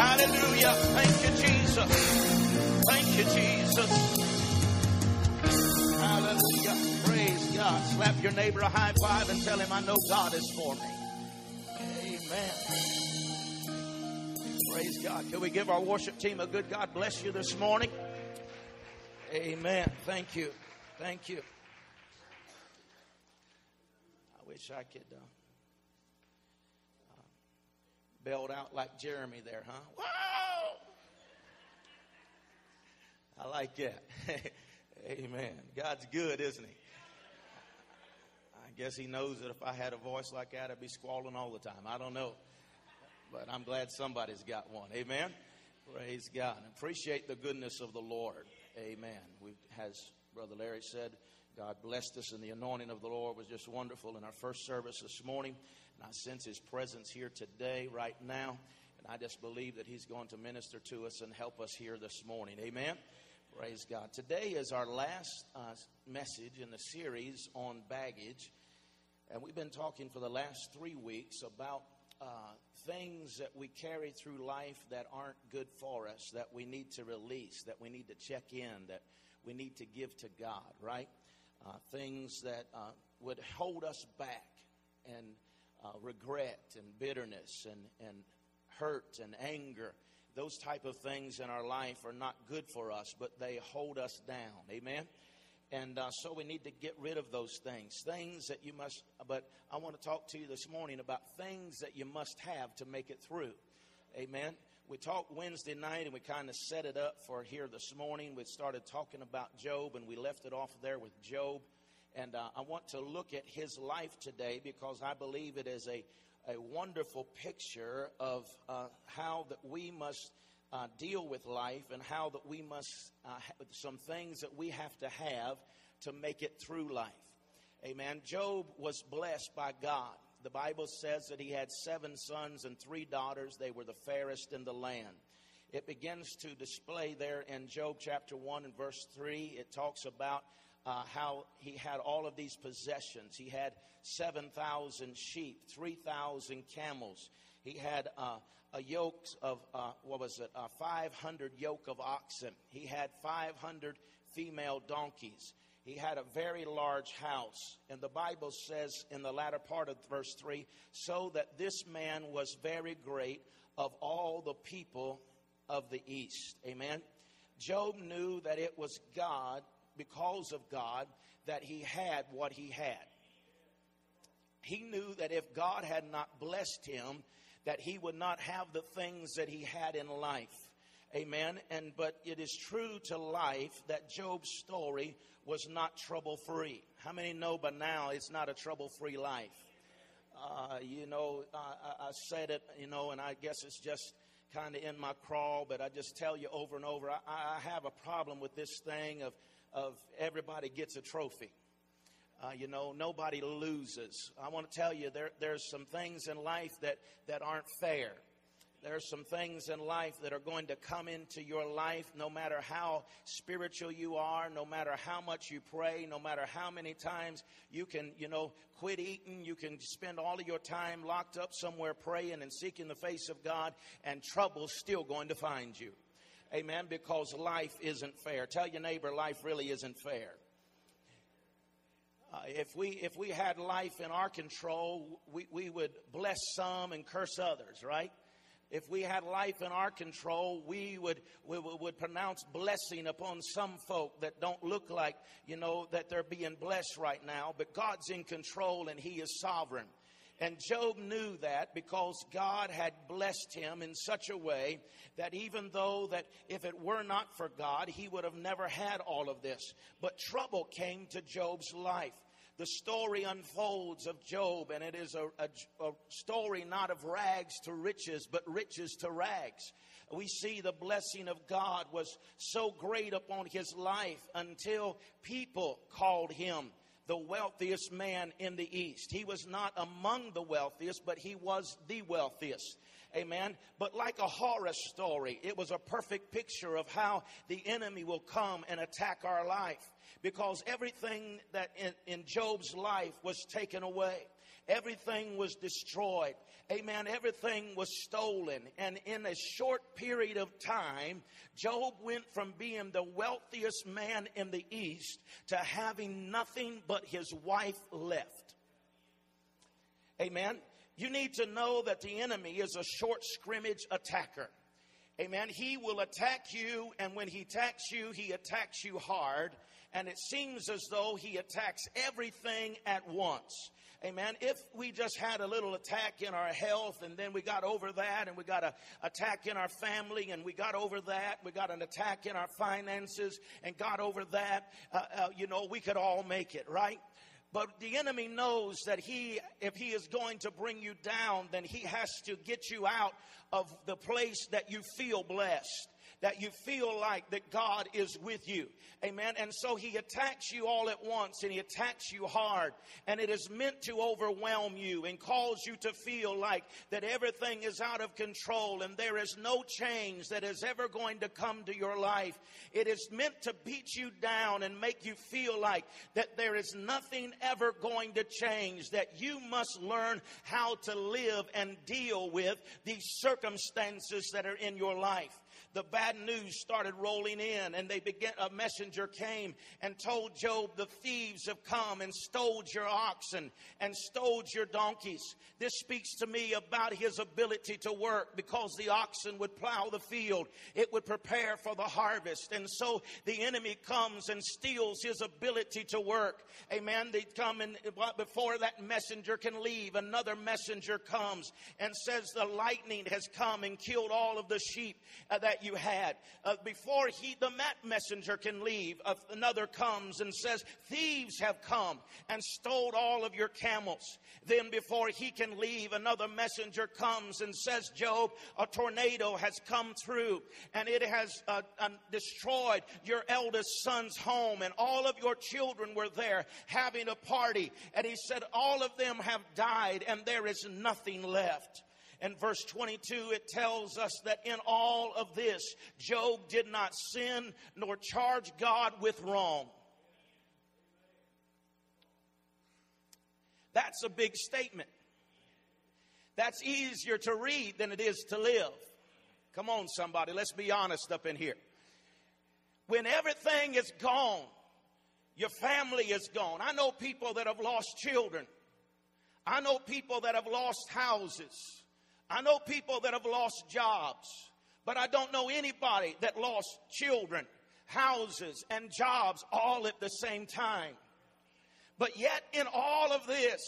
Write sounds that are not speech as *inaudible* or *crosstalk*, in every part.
Hallelujah. Thank you, Jesus. Thank you, Jesus. Hallelujah. Praise God. Slap your neighbor a high five and tell him, I know God is for me. Amen. Praise God. Can we give our worship team a good God bless you this morning? Amen. Thank you. Thank you. I wish I could uh, belt out like Jeremy there, huh? Whoa! I like that. *laughs* Amen. God's good, isn't He? I guess He knows that if I had a voice like that, I'd be squalling all the time. I don't know. But I'm glad somebody's got one. Amen. Praise God. Appreciate the goodness of the Lord. Amen. We, as Brother Larry said, God blessed us, and the anointing of the Lord was just wonderful in our first service this morning. And I sense His presence here today, right now. And I just believe that He's going to minister to us and help us here this morning. Amen. Praise God. Today is our last uh, message in the series on baggage. And we've been talking for the last three weeks about uh, things that we carry through life that aren't good for us, that we need to release, that we need to check in, that we need to give to God, right? Uh, things that uh, would hold us back and uh, regret and bitterness and, and hurt and anger. Those type of things in our life are not good for us, but they hold us down. Amen? And uh, so we need to get rid of those things. Things that you must, but I want to talk to you this morning about things that you must have to make it through. Amen. We talked Wednesday night and we kind of set it up for here this morning. We started talking about Job and we left it off there with Job. And uh, I want to look at his life today because I believe it is a, a wonderful picture of uh, how that we must uh, deal with life and how that we must, uh, some things that we have to have to make it through life. Amen. Job was blessed by God. The Bible says that he had seven sons and three daughters. They were the fairest in the land. It begins to display there in Job chapter 1 and verse 3. It talks about uh, how he had all of these possessions. He had 7,000 sheep, 3,000 camels. He had uh, a yoke of, uh, what was it, uh, 500 yoke of oxen. He had 500 female donkeys. He had a very large house. And the Bible says in the latter part of verse 3 so that this man was very great of all the people of the east. Amen. Job knew that it was God, because of God, that he had what he had. He knew that if God had not blessed him, that he would not have the things that he had in life. Amen. And but it is true to life that Job's story was not trouble free. How many know by now it's not a trouble free life? Uh, you know, I, I, said it, you know, and I guess it's just kind of in my crawl, but I just tell you over and over, I, I have a problem with this thing of, of everybody gets a trophy. Uh, you know, nobody loses. I want to tell you, there, there's some things in life that, that aren't fair. There are some things in life that are going to come into your life no matter how spiritual you are, no matter how much you pray, no matter how many times you can, you know, quit eating. You can spend all of your time locked up somewhere praying and seeking the face of God, and trouble's still going to find you. Amen. Because life isn't fair. Tell your neighbor, life really isn't fair. Uh, if we if we had life in our control, we, we would bless some and curse others, right? If we had life in our control, we would we would pronounce blessing upon some folk that don't look like you know that they're being blessed right now. But God's in control and He is sovereign. And Job knew that because God had blessed him in such a way that even though that if it were not for God, he would have never had all of this. But trouble came to Job's life. The story unfolds of Job, and it is a, a, a story not of rags to riches, but riches to rags we see the blessing of God was so great upon his life until people called him the wealthiest man in the East. He was not among the wealthiest, but he was the wealthiest. Amen. But like a horror story, it was a perfect picture of how the enemy will come and attack our life because everything that in, in Job's life was taken away. Everything was destroyed. Amen. Everything was stolen. And in a short period of time, Job went from being the wealthiest man in the East to having nothing but his wife left. Amen. You need to know that the enemy is a short scrimmage attacker. Amen. He will attack you, and when he attacks you, he attacks you hard. And it seems as though he attacks everything at once. Amen. If we just had a little attack in our health and then we got over that and we got an attack in our family and we got over that, we got an attack in our finances and got over that, uh, uh, you know, we could all make it, right? But the enemy knows that he, if he is going to bring you down, then he has to get you out of the place that you feel blessed that you feel like that God is with you. Amen. And so he attacks you all at once and he attacks you hard. And it is meant to overwhelm you and cause you to feel like that everything is out of control and there is no change that is ever going to come to your life. It is meant to beat you down and make you feel like that there is nothing ever going to change, that you must learn how to live and deal with these circumstances that are in your life the bad news started rolling in and they began, a messenger came and told Job, the thieves have come and stole your oxen and stole your donkeys. This speaks to me about his ability to work because the oxen would plow the field. It would prepare for the harvest. And so the enemy comes and steals his ability to work. Amen. They come and before that messenger can leave, another messenger comes and says the lightning has come and killed all of the sheep uh, you had. Uh, before he, the messenger can leave, uh, another comes and says, Thieves have come and stole all of your camels. Then before he can leave, another messenger comes and says, Job, a tornado has come through and it has uh, destroyed your eldest son's home and all of your children were there having a party. And he said, all of them have died and there is nothing left. In verse 22, it tells us that in all of this, Job did not sin nor charge God with wrong. That's a big statement. That's easier to read than it is to live. Come on, somebody, let's be honest up in here. When everything is gone, your family is gone. I know people that have lost children. I know people that have lost houses. I know people that have lost jobs, but I don't know anybody that lost children, houses, and jobs all at the same time. But yet, in all of this,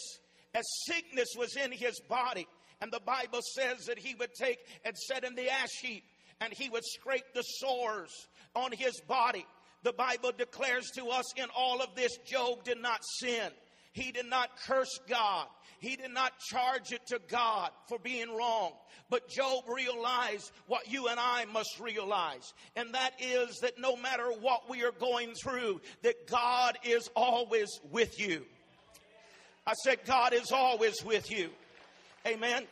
as sickness was in his body, and the Bible says that he would take and set in the ash heap and he would scrape the sores on his body. The Bible declares to us in all of this, Job did not sin. He did not curse God. He did not charge it to God for being wrong. But Job realized what you and I must realize. And that is that no matter what we are going through, that God is always with you. I said, God is always with you. Amen.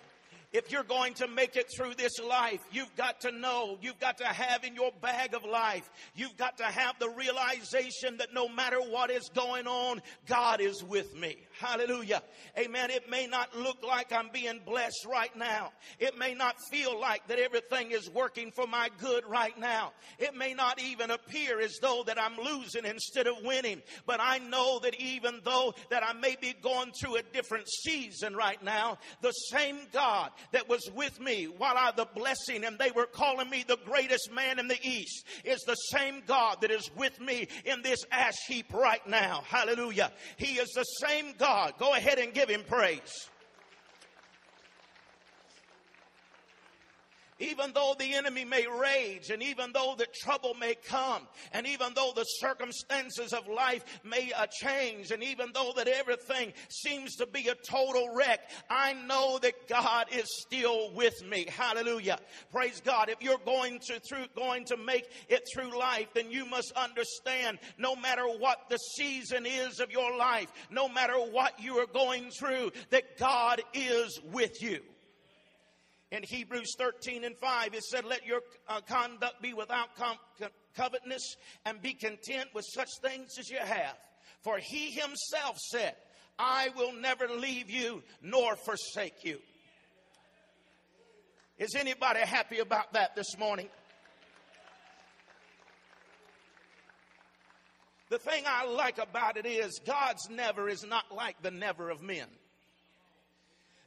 If you're going to make it through this life, you've got to know, you've got to have in your bag of life, you've got to have the realization that no matter what is going on, God is with me. Hallelujah. Amen. It may not look like I'm being blessed right now. It may not feel like that everything is working for my good right now. It may not even appear as though that I'm losing instead of winning. But I know that even though that I may be going through a different season right now, the same God that was with me while I the blessing and they were calling me the greatest man in the east is the same God that is with me in this ash heap right now. Hallelujah. He is the same God. Go ahead and give him praise. Even though the enemy may rage and even though the trouble may come and even though the circumstances of life may uh, change and even though that everything seems to be a total wreck, I know that God is still with me. Hallelujah. Praise God. If you're going to through, going to make it through life, then you must understand no matter what the season is of your life, no matter what you are going through, that God is with you in Hebrews 13 and 5, it said, Let your uh, conduct be without com- covetousness and be content with such things as you have. For he himself said, I will never leave you nor forsake you. Is anybody happy about that this morning? The thing I like about it is God's never is not like the never of men.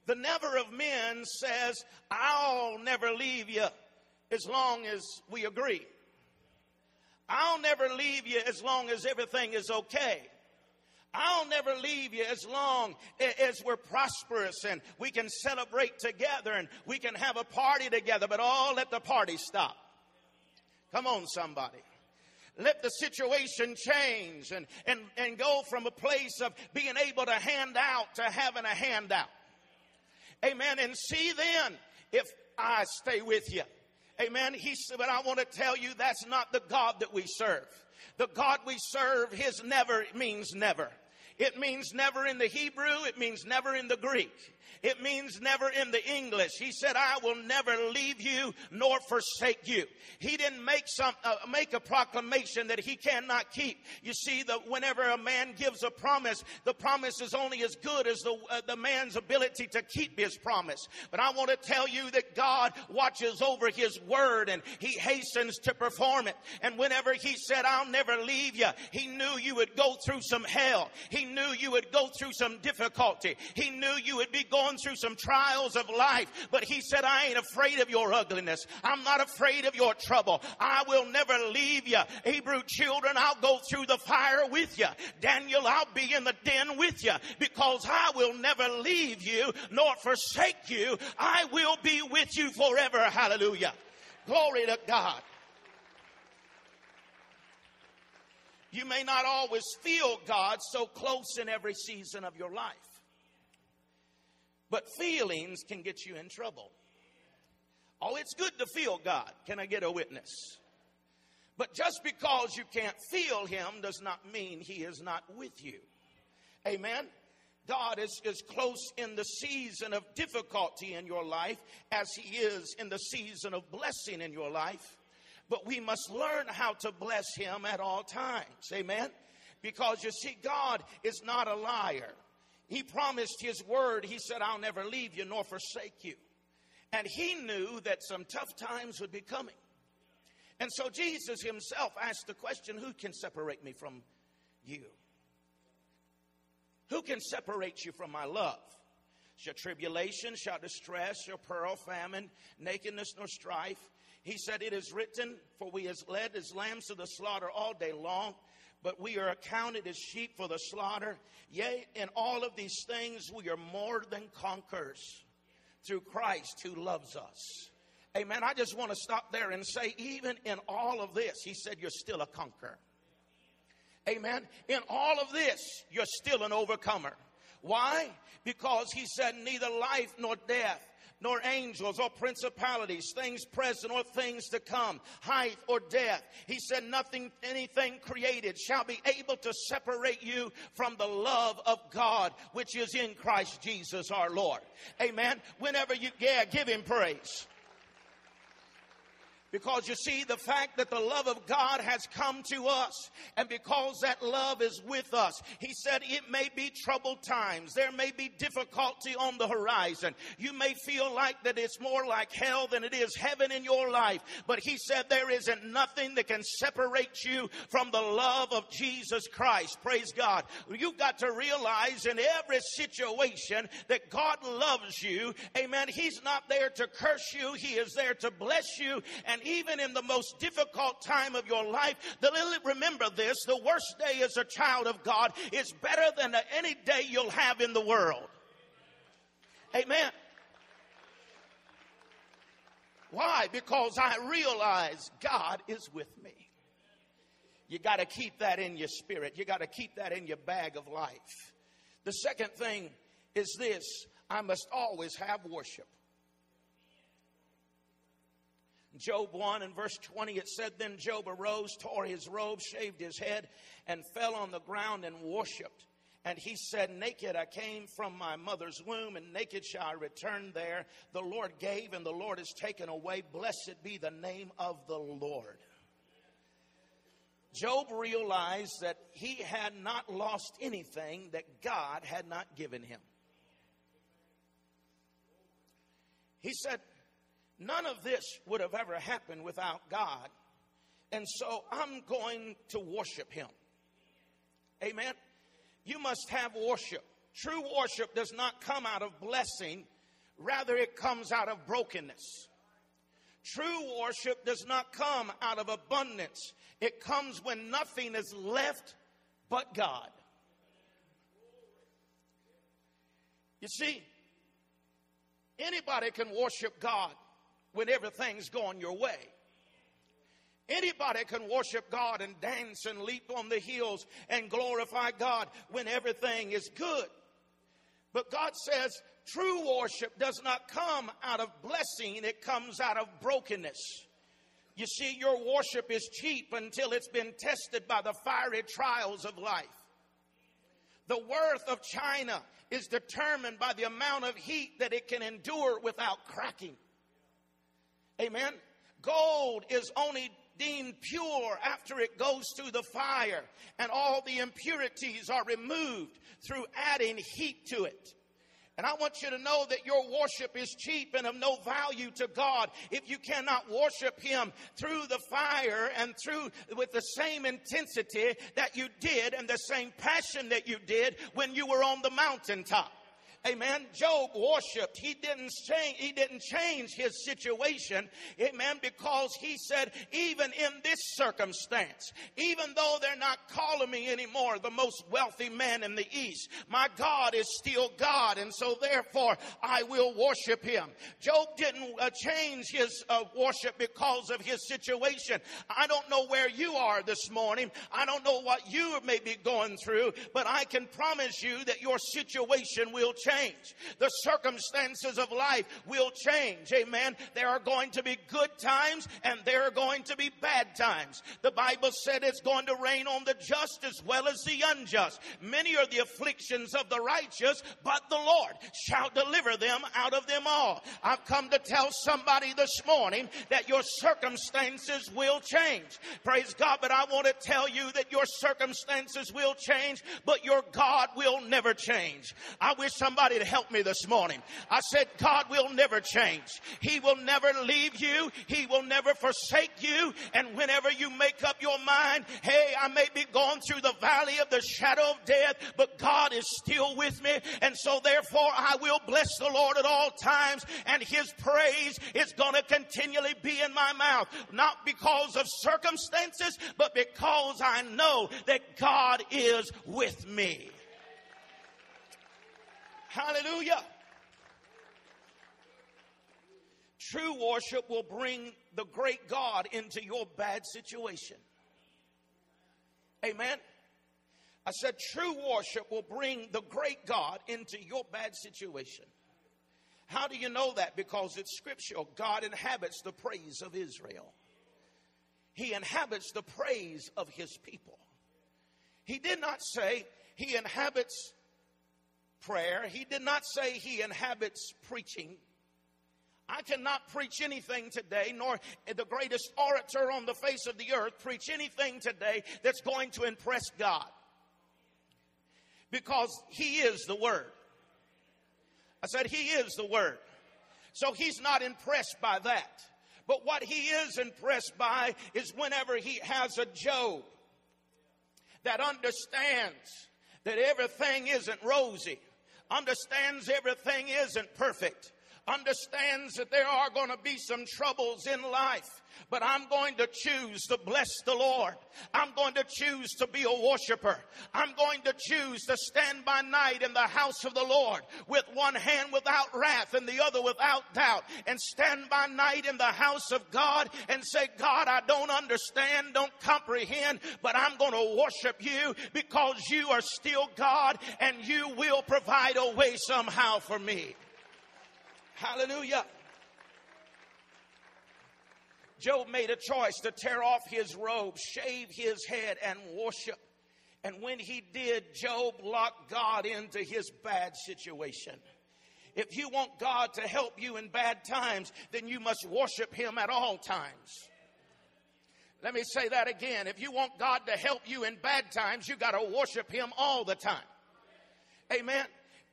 The never of men says, I'll never leave you as long as we agree. I'll never leave you as long as everything is okay. I'll never leave you as long as we're prosperous and we can celebrate together and we can have a party together, but all let the party stop. Come on, somebody let the situation change and, and, and go from a place of being able to hand out to having a handout. Amen. And see then if I stay with you. Amen. He said, but I want to tell you that's not the God that we serve. The God we serve, his never means never. It means never in the Hebrew. It means never in the Greek. It means never in the English. He said, I will never leave you nor forsake you. He didn't make some, uh, make a proclamation that he cannot keep. You see that whenever a man gives a promise, the promise is only as good as the, uh, the man's ability to keep his promise. But I want to tell you that God watches over his word and he hastens to perform it. And whenever he said, I'll never leave you, he knew you would go through some hell. He knew you would go through some difficulty. He knew you would be going through some trials of life, but he said, I ain't afraid of your ugliness. I'm not afraid of your trouble. I will never leave you. Hebrew children, I'll go through the fire with you. Daniel, I'll be in the den with you because I will never leave you nor forsake you. I will be with you forever. Hallelujah. Glory to God. You may not always feel God so close in every season of your life. But feelings can get you in trouble. Oh, it's good to feel God. Can I get a witness? But just because you can't feel Him does not mean He is not with you. Amen. God is as close in the season of difficulty in your life as He is in the season of blessing in your life. But we must learn how to bless Him at all times. Amen. Because you see, God is not a liar. He promised his word. He said, I'll never leave you nor forsake you. And he knew that some tough times would be coming. And so Jesus himself asked the question who can separate me from you? Who can separate you from my love? Shall tribulation, shall distress, shall peril, famine, nakedness, nor strife? He said, It is written, For we as led as lambs to the slaughter all day long but we are accounted as sheep for the slaughter. Yea, in all of these things, we are more than conquerors through Christ who loves us. Amen. I just want to stop there and say, even in all of this, he said, you're still a conqueror. Amen. In all of this, you're still an overcomer. Why? Because he said, neither life nor death nor angels or principalities, things present or things to come, height or depth. He said, nothing, anything created shall be able to separate you from the love of God, which is in Christ Jesus our Lord. Amen. Whenever you, yeah, give him praise. Because you see, the fact that the love of God has come to us, and because that love is with us, He said it may be troubled times. There may be difficulty on the horizon. You may feel like that it's more like hell than it is heaven in your life. But He said there isn't nothing that can separate you from the love of Jesus Christ. Praise God. You've got to realize in every situation that God loves you. Amen. He's not there to curse you. He is there to bless you and even in the most difficult time of your life, the little, remember this the worst day as a child of God is better than any day you'll have in the world. Amen. Why? Because I realize God is with me. You got to keep that in your spirit. You got to keep that in your bag of life. The second thing is this I must always have worship. Job 1 and verse 20, it said, Then Job arose, tore his robe, shaved his head, and fell on the ground and worshiped. And he said, Naked I came from my mother's womb, and naked shall I return there. The Lord gave, and the Lord has taken away. Blessed be the name of the Lord. Job realized that he had not lost anything that God had not given him. He said, None of this would have ever happened without God. And so I'm going to worship him. Amen. You must have worship. True worship does not come out of blessing, rather, it comes out of brokenness. True worship does not come out of abundance, it comes when nothing is left but God. You see, anybody can worship God when everything's going your way. Anybody can worship God and dance and leap on the hills and glorify God when everything is good. But God says true worship does not come out of blessing, it comes out of brokenness. You see, your worship is cheap until it's been tested by the fiery trials of life. The worth of china is determined by the amount of heat that it can endure without cracking. Amen. Gold is only deemed pure after it goes through the fire, and all the impurities are removed through adding heat to it. And I want you to know that your worship is cheap and of no value to God if you cannot worship Him through the fire and through with the same intensity that you did and the same passion that you did when you were on the mountaintop. Amen. Job worshiped. He didn't change, he didn't change his situation. Amen. Because he said, even in this circumstance, even though they're not calling me anymore the most wealthy man in the East, my God is still God. And so therefore I will worship him. Job didn't uh, change his uh, worship because of his situation. I don't know where you are this morning. I don't know what you may be going through, but I can promise you that your situation will change change. The circumstances of life will change. Amen. There are going to be good times and there are going to be bad times. The Bible said it's going to rain on the just as well as the unjust. Many are the afflictions of the righteous, but the Lord shall deliver them out of them all. I've come to tell somebody this morning that your circumstances will change. Praise God, but I want to tell you that your circumstances will change, but your God will never change. I wish somebody somebody to help me this morning. I said, God will never change. He will never leave you. He will never forsake you. And whenever you make up your mind, hey, I may be going through the valley of the shadow of death, but God is still with me. And so therefore I will bless the Lord at all times and his praise is going to continually be in my mouth. Not because of circumstances, but because I know that God is with me. Hallelujah. True worship will bring the great God into your bad situation. Amen. I said, true worship will bring the great God into your bad situation. How do you know that? Because it's scriptural. God inhabits the praise of Israel, He inhabits the praise of His people. He did not say He inhabits prayer. He did not say he inhabits preaching. I cannot preach anything today, nor the greatest orator on the face of the earth preach anything today that's going to impress God. Because he is the Word. I said, He is the Word. So he's not impressed by that. But what he is impressed by is whenever he has a Job that understands that everything isn't rosy understands everything isn't perfect, understands that there are going to be some troubles in life. But I'm going to choose to bless the Lord. I'm going to choose to be a worshiper. I'm going to choose to stand by night in the house of the Lord with one hand without wrath and the other without doubt and stand by night in the house of God and say, God, I don't understand, don't comprehend, but I'm going to worship you because you are still God and you will provide a way somehow for me. Hallelujah. Job made a choice to tear off his robe, shave his head, and worship. And when he did, Job locked God into his bad situation. If you want God to help you in bad times, then you must worship him at all times. Let me say that again. If you want God to help you in bad times, you got to worship Him all the time. Amen.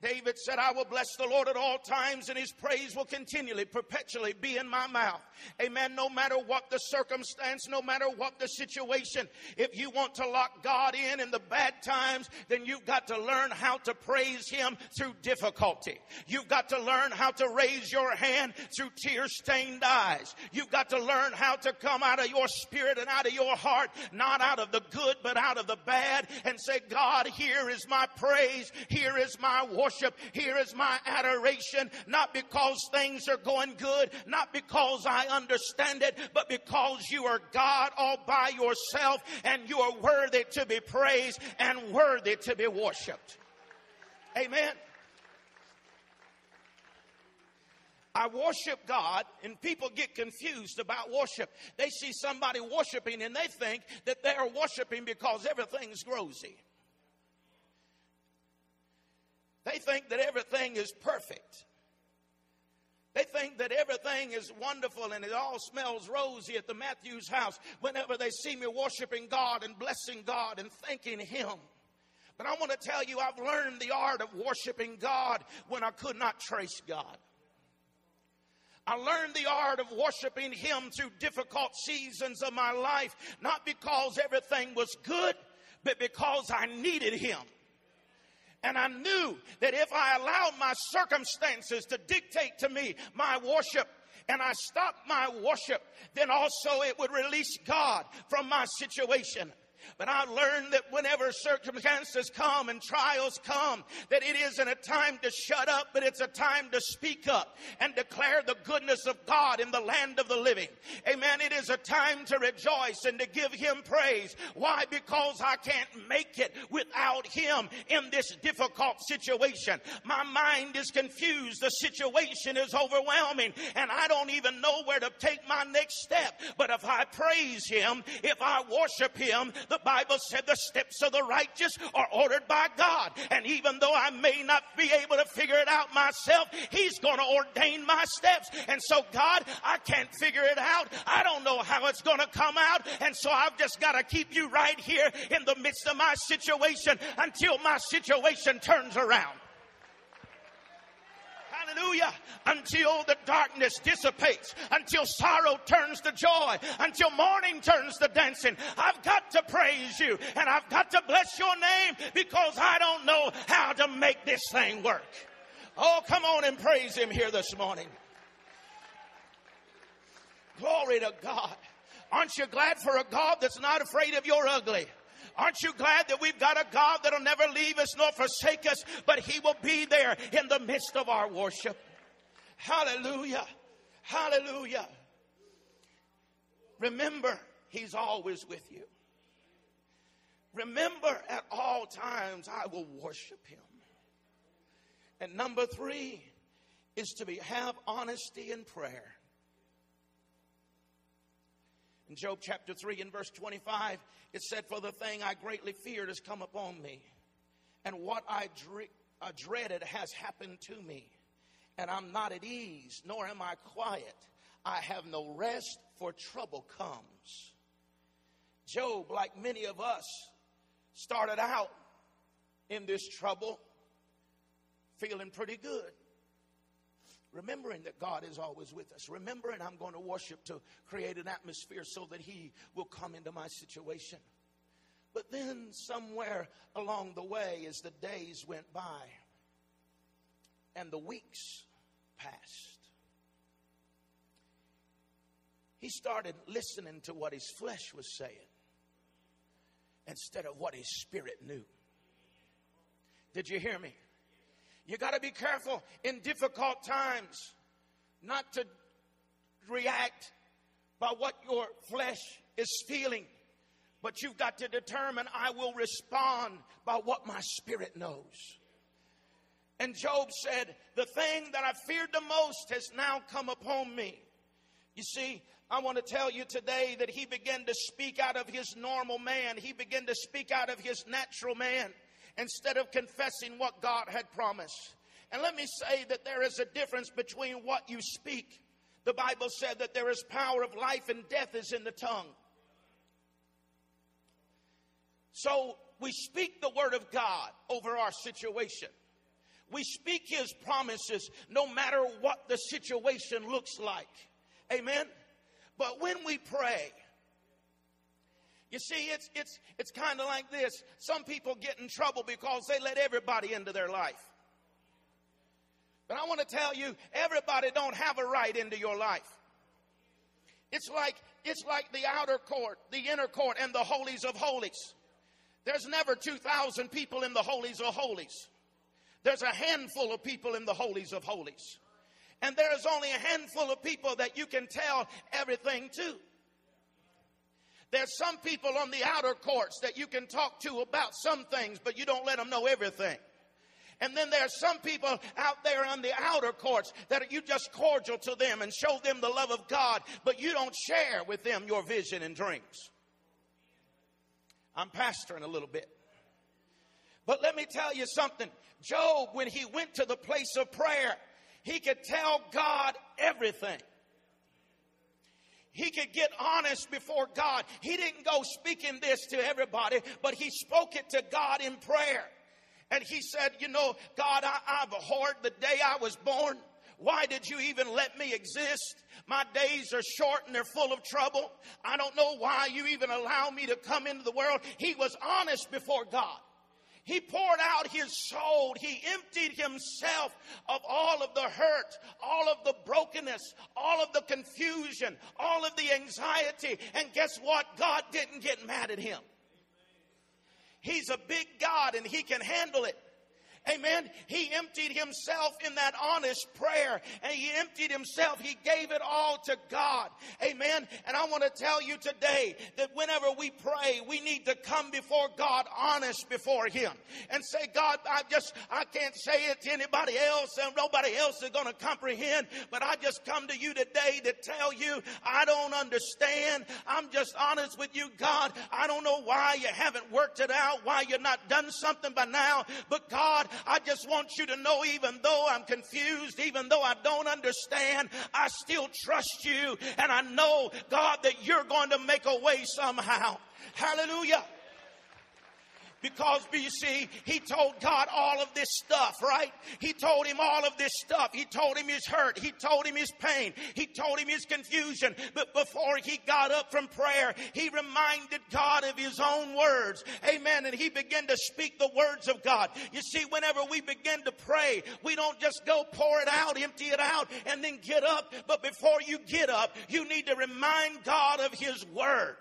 David said, I will bless the Lord at all times, and his praise will continually, perpetually be in my mouth. Amen. No matter what the circumstance, no matter what the situation, if you want to lock God in in the bad times, then you've got to learn how to praise him through difficulty. You've got to learn how to raise your hand through tear stained eyes. You've got to learn how to come out of your spirit and out of your heart, not out of the good, but out of the bad, and say, God, here is my praise, here is my worship worship. Here is my adoration, not because things are going good, not because I understand it, but because you are God all by yourself and you are worthy to be praised and worthy to be worshiped. Amen. I worship God, and people get confused about worship. They see somebody worshiping and they think that they are worshiping because everything's rosy. They think that everything is perfect. They think that everything is wonderful and it all smells rosy at the Matthews house whenever they see me worshiping God and blessing God and thanking Him. But I want to tell you, I've learned the art of worshiping God when I could not trace God. I learned the art of worshiping Him through difficult seasons of my life, not because everything was good, but because I needed Him. And I knew that if I allowed my circumstances to dictate to me my worship, and I stopped my worship, then also it would release God from my situation. But I've learned that whenever circumstances come and trials come, that it isn't a time to shut up, but it's a time to speak up and declare the goodness of God in the land of the living. Amen. It is a time to rejoice and to give Him praise. Why? Because I can't make it without Him in this difficult situation. My mind is confused. The situation is overwhelming and I don't even know where to take my next step. But if I praise Him, if I worship Him, the Bible said the steps of the righteous are ordered by God. And even though I may not be able to figure it out myself, He's going to ordain my steps. And so, God, I can't figure it out. I don't know how it's going to come out. And so I've just got to keep you right here in the midst of my situation until my situation turns around. Hallelujah. Until the darkness dissipates, until sorrow turns to joy, until mourning turns to dancing. I've got to praise you and I've got to bless your name because I don't know how to make this thing work. Oh, come on and praise him here this morning. Glory to God. Aren't you glad for a God that's not afraid of your ugly? Aren't you glad that we've got a God that'll never leave us nor forsake us, but He will be there in the midst of our worship? Hallelujah. Hallelujah. Remember, He's always with you. Remember, at all times, I will worship Him. And number three is to be, have honesty in prayer. In Job chapter 3 and verse 25, it said, For the thing I greatly feared has come upon me, and what I uh, dreaded has happened to me. And I'm not at ease, nor am I quiet. I have no rest, for trouble comes. Job, like many of us, started out in this trouble feeling pretty good remembering that God is always with us, remembering I'm going to worship to create an atmosphere so that He will come into my situation. But then, somewhere along the way, as the days went by and the weeks passed, he started listening to what his flesh was saying instead of what his spirit knew. Did you hear me? You got to be careful in difficult times not to react by what your flesh is feeling, but you've got to determine I will respond by what my spirit knows. And Job said, The thing that I feared the most has now come upon me. You see, I want to tell you today that he began to speak out of his normal man. He began to speak out of his natural man instead of confessing what God had promised. And let me say that there is a difference between what you speak. The Bible said that there is power of life and death is in the tongue. So we speak the word of God over our situation. We speak his promises no matter what the situation looks like. Amen. But when we pray, you see, it's, it's, it's kind of like this. Some people get in trouble because they let everybody into their life. But I want to tell you, everybody don't have a right into your life. It's like, it's like the outer court, the inner court, and the holies of holies. There's never 2,000 people in the holies of holies. There's a handful of people in the holies of holies. And there is only a handful of people that you can tell everything to. There's some people on the outer courts that you can talk to about some things, but you don't let them know everything. And then there's some people out there on the outer courts that you just cordial to them and show them the love of God, but you don't share with them your vision and dreams. I'm pastoring a little bit. But let me tell you something. Job, when he went to the place of prayer, he could tell God everything. He could get honest before God. He didn't go speaking this to everybody, but he spoke it to God in prayer. And he said, You know, God, I, I've abhorred the day I was born. Why did you even let me exist? My days are short and they're full of trouble. I don't know why you even allow me to come into the world. He was honest before God. He poured out his soul. He emptied himself of all of the hurt, all of the brokenness, all of the confusion, all of the anxiety. And guess what? God didn't get mad at him. He's a big God and he can handle it. Amen. He emptied himself in that honest prayer and he emptied himself. He gave it all to God. Amen. And I want to tell you today that whenever we pray, we need to come before God honest before him and say, God, I just, I can't say it to anybody else and nobody else is going to comprehend, but I just come to you today to tell you I don't understand. I'm just honest with you, God. I don't know why you haven't worked it out, why you're not done something by now, but God, I just want you to know, even though I'm confused, even though I don't understand, I still trust you. And I know, God, that you're going to make a way somehow. Hallelujah. Because you see, he told God all of this stuff, right? He told him all of this stuff. He told him his hurt. He told him his pain. He told him his confusion. But before he got up from prayer, he reminded God of his own words. Amen. And he began to speak the words of God. You see, whenever we begin to pray, we don't just go pour it out, empty it out, and then get up. But before you get up, you need to remind God of his word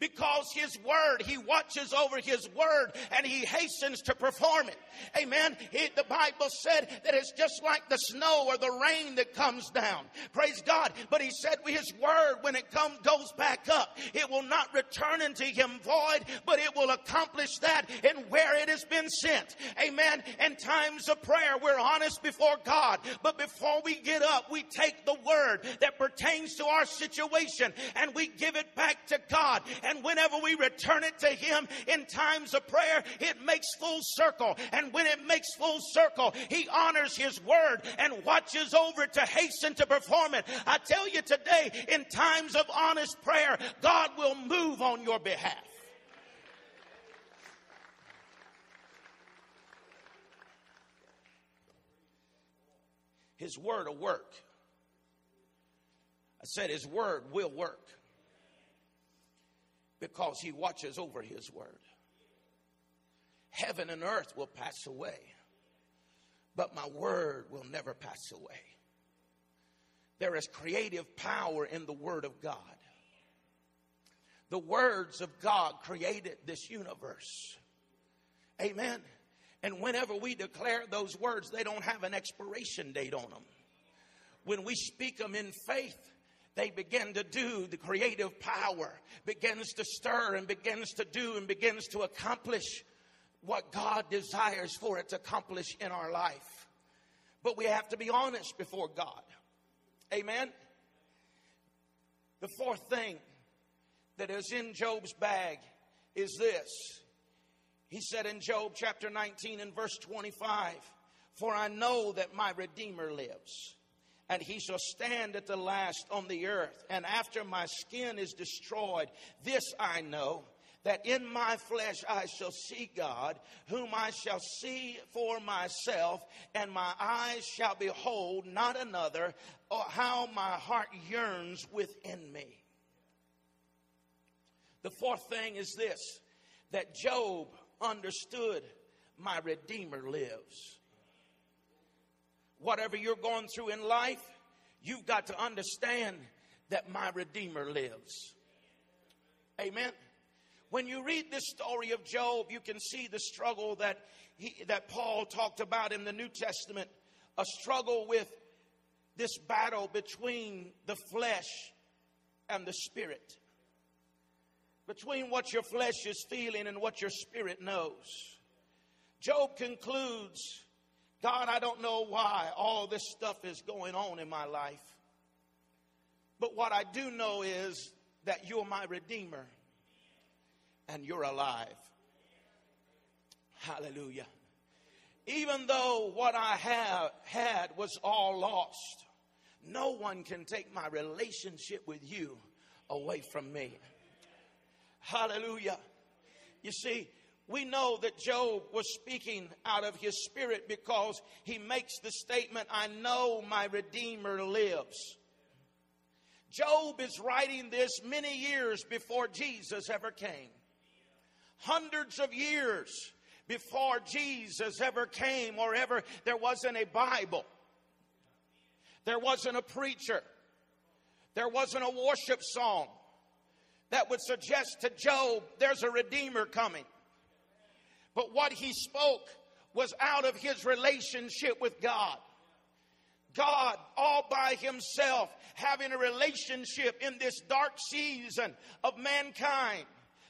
because His Word, He watches over His Word and He hastens to perform it. Amen. The Bible said that it's just like the snow or the rain that comes down. Praise God. But He said His Word, when it comes, goes back up, it will not return into Him void, but it will accomplish that in where it has been sent. Amen. In times of prayer, we're honest before God. But before we get up, we take the Word that pertains to our situation and we give it back to God. And whenever we return it to Him in times of prayer, it makes full circle. And when it makes full circle, He honors His word and watches over to hasten to perform it. I tell you today, in times of honest prayer, God will move on your behalf. His word will work. I said His word will work because he watches over his word. Heaven and earth will pass away, but my word will never pass away. There is creative power in the word of God. The words of God created this universe. Amen. And whenever we declare those words, they don't have an expiration date on them. When we speak them in faith, they begin to do, the creative power begins to stir and begins to do and begins to accomplish what God desires for it to accomplish in our life. But we have to be honest before God. Amen. The fourth thing that is in Job's bag is this. He said in Job chapter 19 and verse 25, For I know that my Redeemer lives and he shall stand at the last on the earth. And after my skin is destroyed, this I know that in my flesh I shall see God, whom I shall see for myself, and my eyes shall behold not another, or how my heart yearns within me. The fourth thing is this that Job understood my Redeemer lives. Whatever you're going through in life, you've got to understand that my Redeemer lives. Amen. When you read this story of Job, you can see the struggle that he, that Paul talked about in the New Testament, a struggle with this battle between the flesh and the spirit. Between what your flesh is feeling and what your spirit knows. Job concludes, God, I don't know why all this stuff is going on in my life. But what I do know is that you're my Redeemer and you're alive. Hallelujah. Even though what I have had was all lost, no one can take my relationship with you away from me. Hallelujah. You see, we know that Job was speaking out of his spirit because he makes the statement, I know my Redeemer lives. Job is writing this many years before Jesus ever came. Hundreds of years before Jesus ever came or ever there wasn't a Bible. There wasn't a preacher. There wasn't a worship song that would suggest to Job there's a redeemer coming. But what he spoke was out of his relationship with God. God all by himself having a relationship in this dark season of mankind.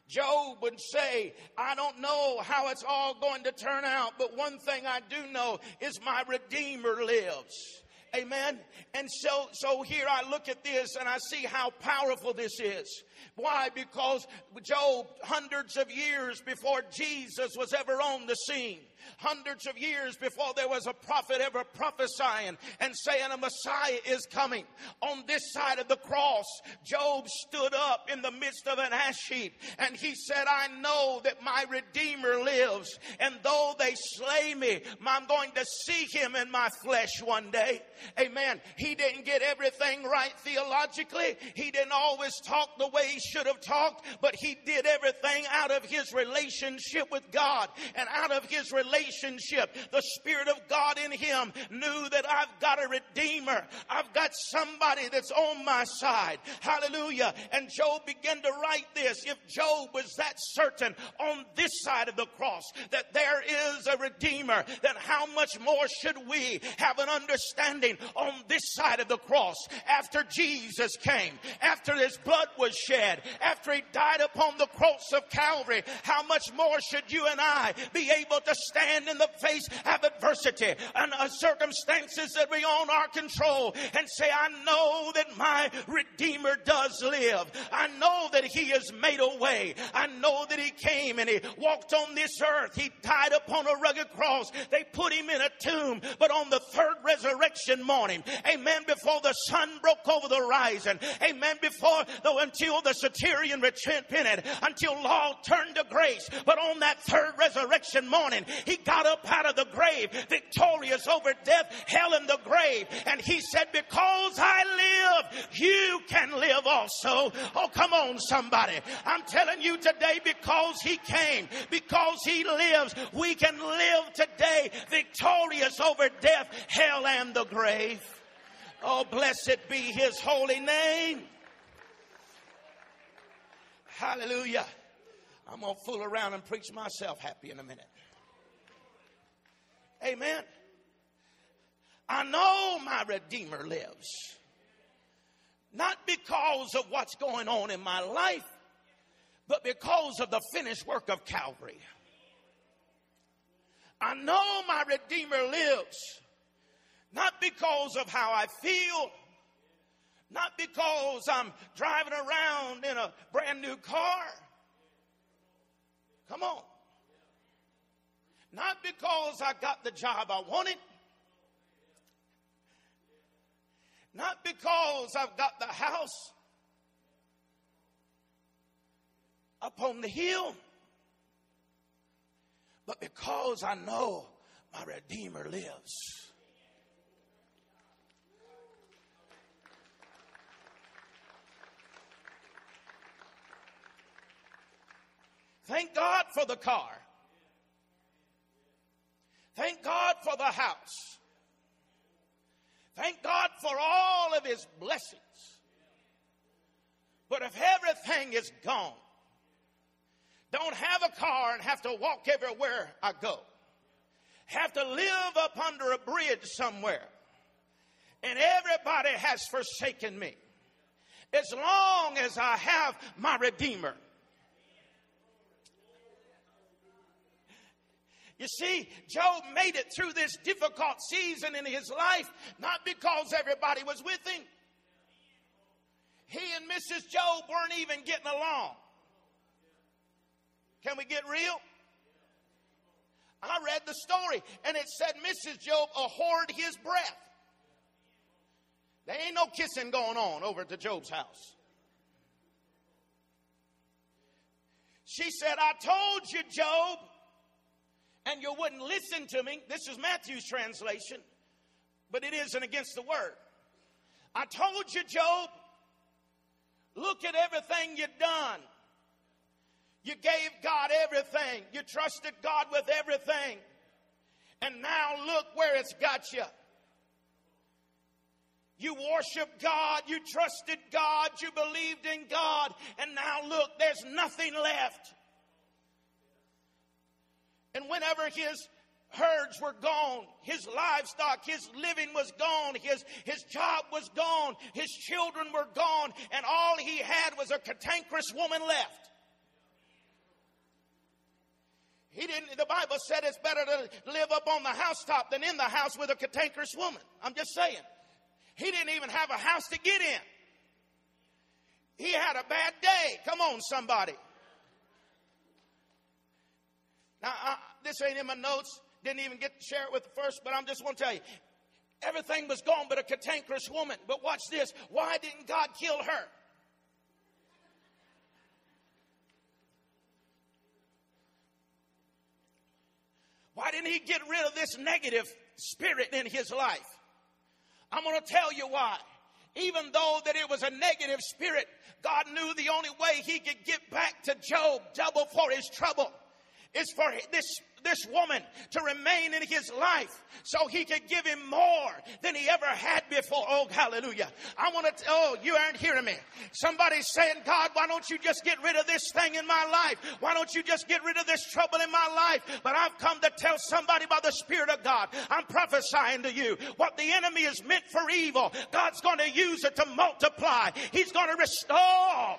Job would say, I don't know how it's all going to turn out, but one thing I do know is my Redeemer lives. Amen. And so, so here I look at this and I see how powerful this is. Why? Because Job, hundreds of years before Jesus was ever on the scene, hundreds of years before there was a prophet ever prophesying and saying a Messiah is coming. On this side of the cross, Job stood up in the midst of an ash heap and he said, I know that my Redeemer lives, and though they slay me, I'm going to see him in my flesh one day. Amen. He didn't get everything right theologically. He didn't always talk the way he should have talked, but he did everything out of his relationship with God and out of his relationship. The Spirit of God in him knew that I've got a Redeemer. I've got somebody that's on my side. Hallelujah. And Job began to write this. If Job was that certain on this side of the cross that there is a Redeemer, then how much more should we have an understanding on this side of the cross after Jesus came, after his blood was shed, after he died upon the cross of Calvary, how much more should you and I be able to stand in the face of adversity and uh, circumstances that beyond our control and say, I know that my Redeemer does live. I know that he has made a way. I know that he came and he walked on this earth. He died upon a rugged cross. They put him in a tomb, but on the third resurrection morning, amen, before the sun broke over the horizon, amen, before the, until the Assyrian repented until law turned to grace. But on that third resurrection morning, he got up out of the grave, victorious over death, hell, and the grave. And he said, Because I live, you can live also. Oh, come on, somebody. I'm telling you today, because he came, because he lives, we can live today victorious over death, hell, and the grave. Oh, blessed be his holy name. Hallelujah. I'm going to fool around and preach myself happy in a minute. Amen. I know my Redeemer lives. Not because of what's going on in my life, but because of the finished work of Calvary. I know my Redeemer lives. Not because of how I feel, not because I'm driving around in a brand new car. Come on. Not because I got the job I wanted. Not because I've got the house. up on the hill, but because I know my Redeemer lives. Thank God for the car. Thank God for the house. Thank God for all of His blessings. But if everything is gone, don't have a car and have to walk everywhere I go, have to live up under a bridge somewhere, and everybody has forsaken me. As long as I have my Redeemer, You see, Job made it through this difficult season in his life not because everybody was with him. He and Mrs. Job weren't even getting along. Can we get real? I read the story and it said Mrs. Job abhorred his breath. There ain't no kissing going on over at the Job's house. She said, I told you, Job, and you wouldn't listen to me. This is Matthew's translation, but it isn't against the word. I told you, Job, look at everything you've done. You gave God everything. You trusted God with everything. And now look where it's got you. You worshiped God, you trusted God, you believed in God, and now look, there's nothing left. And whenever his herds were gone, his livestock, his living was gone, his, his job was gone, his children were gone, and all he had was a cantankerous woman left. He didn't, the Bible said it's better to live up on the housetop than in the house with a cantankerous woman. I'm just saying. He didn't even have a house to get in. He had a bad day. Come on, somebody. Now, I, this ain't in my notes. Didn't even get to share it with the first, but I'm just going to tell you. Everything was gone but a cantankerous woman. But watch this. Why didn't God kill her? Why didn't he get rid of this negative spirit in his life? I'm going to tell you why. Even though that it was a negative spirit, God knew the only way he could get back to Job double for his trouble is for this this woman to remain in his life so he could give him more than he ever had before. Oh, hallelujah. I want to, oh, you aren't hearing me. Somebody's saying, God, why don't you just get rid of this thing in my life? Why don't you just get rid of this trouble in my life? But I've come to tell somebody by the Spirit of God, I'm prophesying to you what the enemy is meant for evil, God's going to use it to multiply. He's going to restore.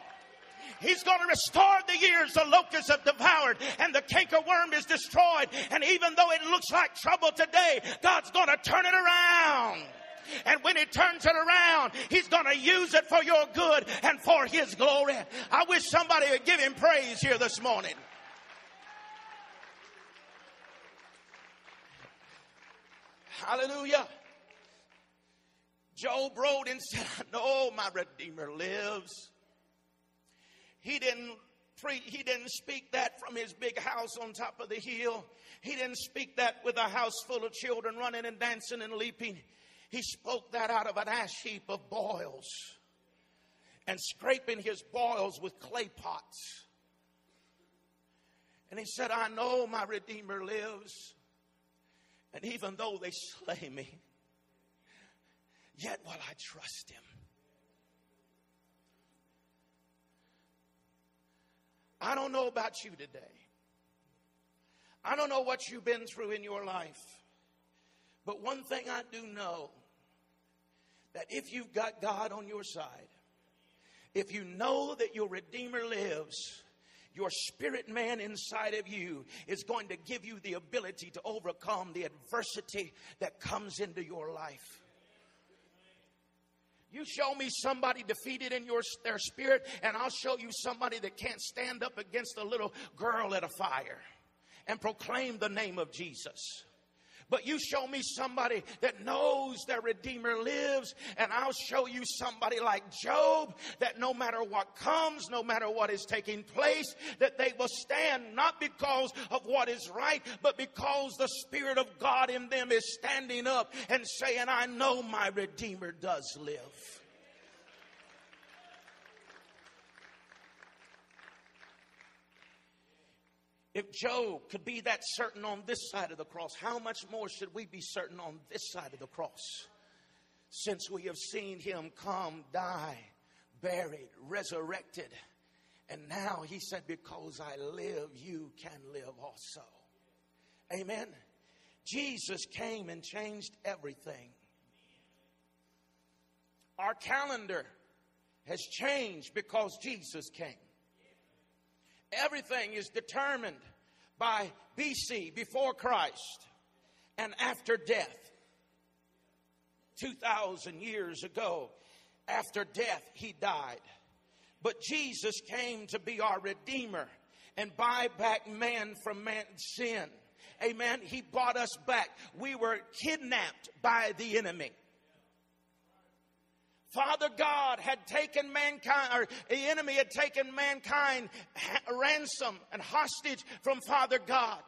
He's going to restore the years the locusts have devoured and the cankerworm is destroyed. And even though it looks like trouble today, God's going to turn it around. And when he turns it around, he's going to use it for your good and for his glory. I wish somebody would give him praise here this morning. Hallelujah. Job wrote and said, I know my Redeemer lives. He didn't pre- he didn't speak that from his big house on top of the hill. He didn't speak that with a house full of children running and dancing and leaping. He spoke that out of an ash heap of boils and scraping his boils with clay pots. And he said, I know my Redeemer lives. And even though they slay me, yet will I trust him. I don't know about you today. I don't know what you've been through in your life. But one thing I do know that if you've got God on your side, if you know that your Redeemer lives, your spirit man inside of you is going to give you the ability to overcome the adversity that comes into your life. You show me somebody defeated in your, their spirit, and I'll show you somebody that can't stand up against a little girl at a fire and proclaim the name of Jesus. But you show me somebody that knows their Redeemer lives, and I'll show you somebody like Job that no matter what comes, no matter what is taking place, that they will stand not because of what is right, but because the Spirit of God in them is standing up and saying, I know my Redeemer does live. If Job could be that certain on this side of the cross, how much more should we be certain on this side of the cross? Since we have seen him come, die, buried, resurrected. And now he said, Because I live, you can live also. Amen. Jesus came and changed everything. Our calendar has changed because Jesus came. Everything is determined by BC, before Christ, and after death. 2,000 years ago, after death, he died. But Jesus came to be our Redeemer and buy back man from man's sin. Amen. He bought us back. We were kidnapped by the enemy. Father God had taken mankind, or the enemy had taken mankind ransom and hostage from Father God.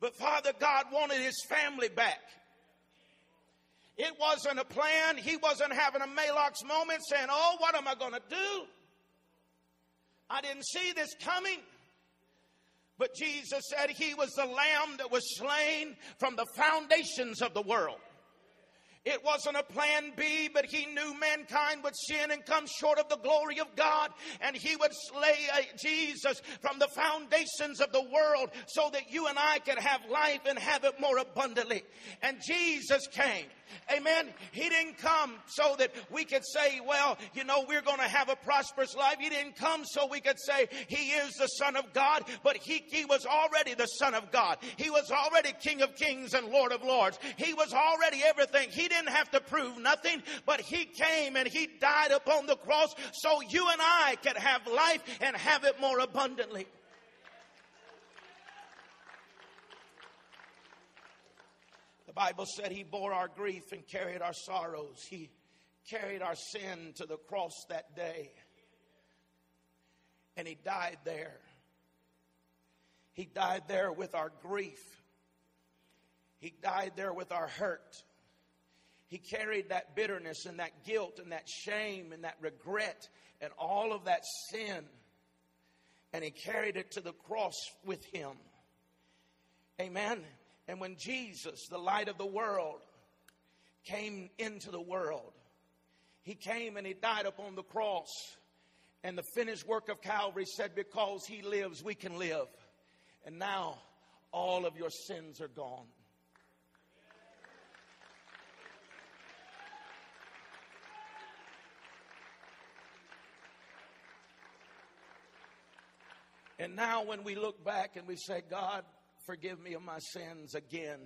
But Father God wanted his family back. It wasn't a plan. He wasn't having a Maalox moment saying, Oh, what am I going to do? I didn't see this coming. But Jesus said he was the lamb that was slain from the foundations of the world. It wasn't a plan B, but he knew mankind would sin and come short of the glory of God, and he would slay uh, Jesus from the foundations of the world so that you and I could have life and have it more abundantly. And Jesus came Amen. He didn't come so that we could say, well, you know, we're going to have a prosperous life. He didn't come so we could say he is the son of God, but he, he was already the son of God. He was already king of kings and lord of lords. He was already everything. He didn't have to prove nothing, but he came and he died upon the cross so you and I could have life and have it more abundantly. The Bible said he bore our grief and carried our sorrows. He carried our sin to the cross that day. And he died there. He died there with our grief. He died there with our hurt. He carried that bitterness and that guilt and that shame and that regret and all of that sin. And he carried it to the cross with him. Amen. And when Jesus, the light of the world, came into the world, he came and he died upon the cross. And the finished work of Calvary said, Because he lives, we can live. And now all of your sins are gone. And now, when we look back and we say, God, forgive me of my sins again.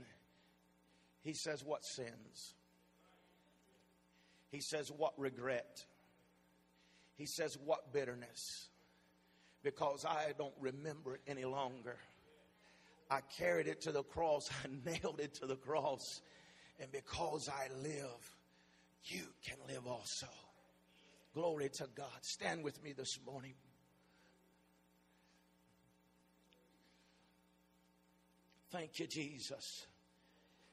He says, What sins? He says, What regret? He says, What bitterness? Because I don't remember it any longer. I carried it to the cross, *laughs* I nailed it to the cross. And because I live, you can live also. Glory to God. Stand with me this morning. Thank you, Jesus.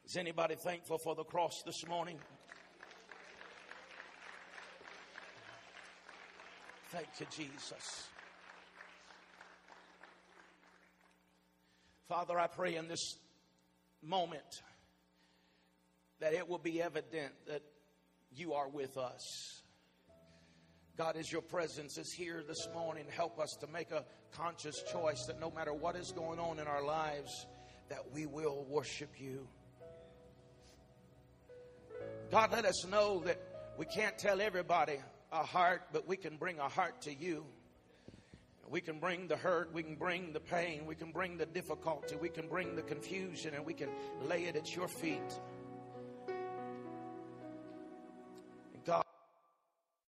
Is anybody thankful for the cross this morning? Thank you, Jesus. Father, I pray in this moment that it will be evident that you are with us. God, as your presence is here this morning, help us to make a conscious choice that no matter what is going on in our lives, that we will worship you. God, let us know that we can't tell everybody a heart, but we can bring a heart to you. We can bring the hurt, we can bring the pain, we can bring the difficulty, we can bring the confusion, and we can lay it at your feet.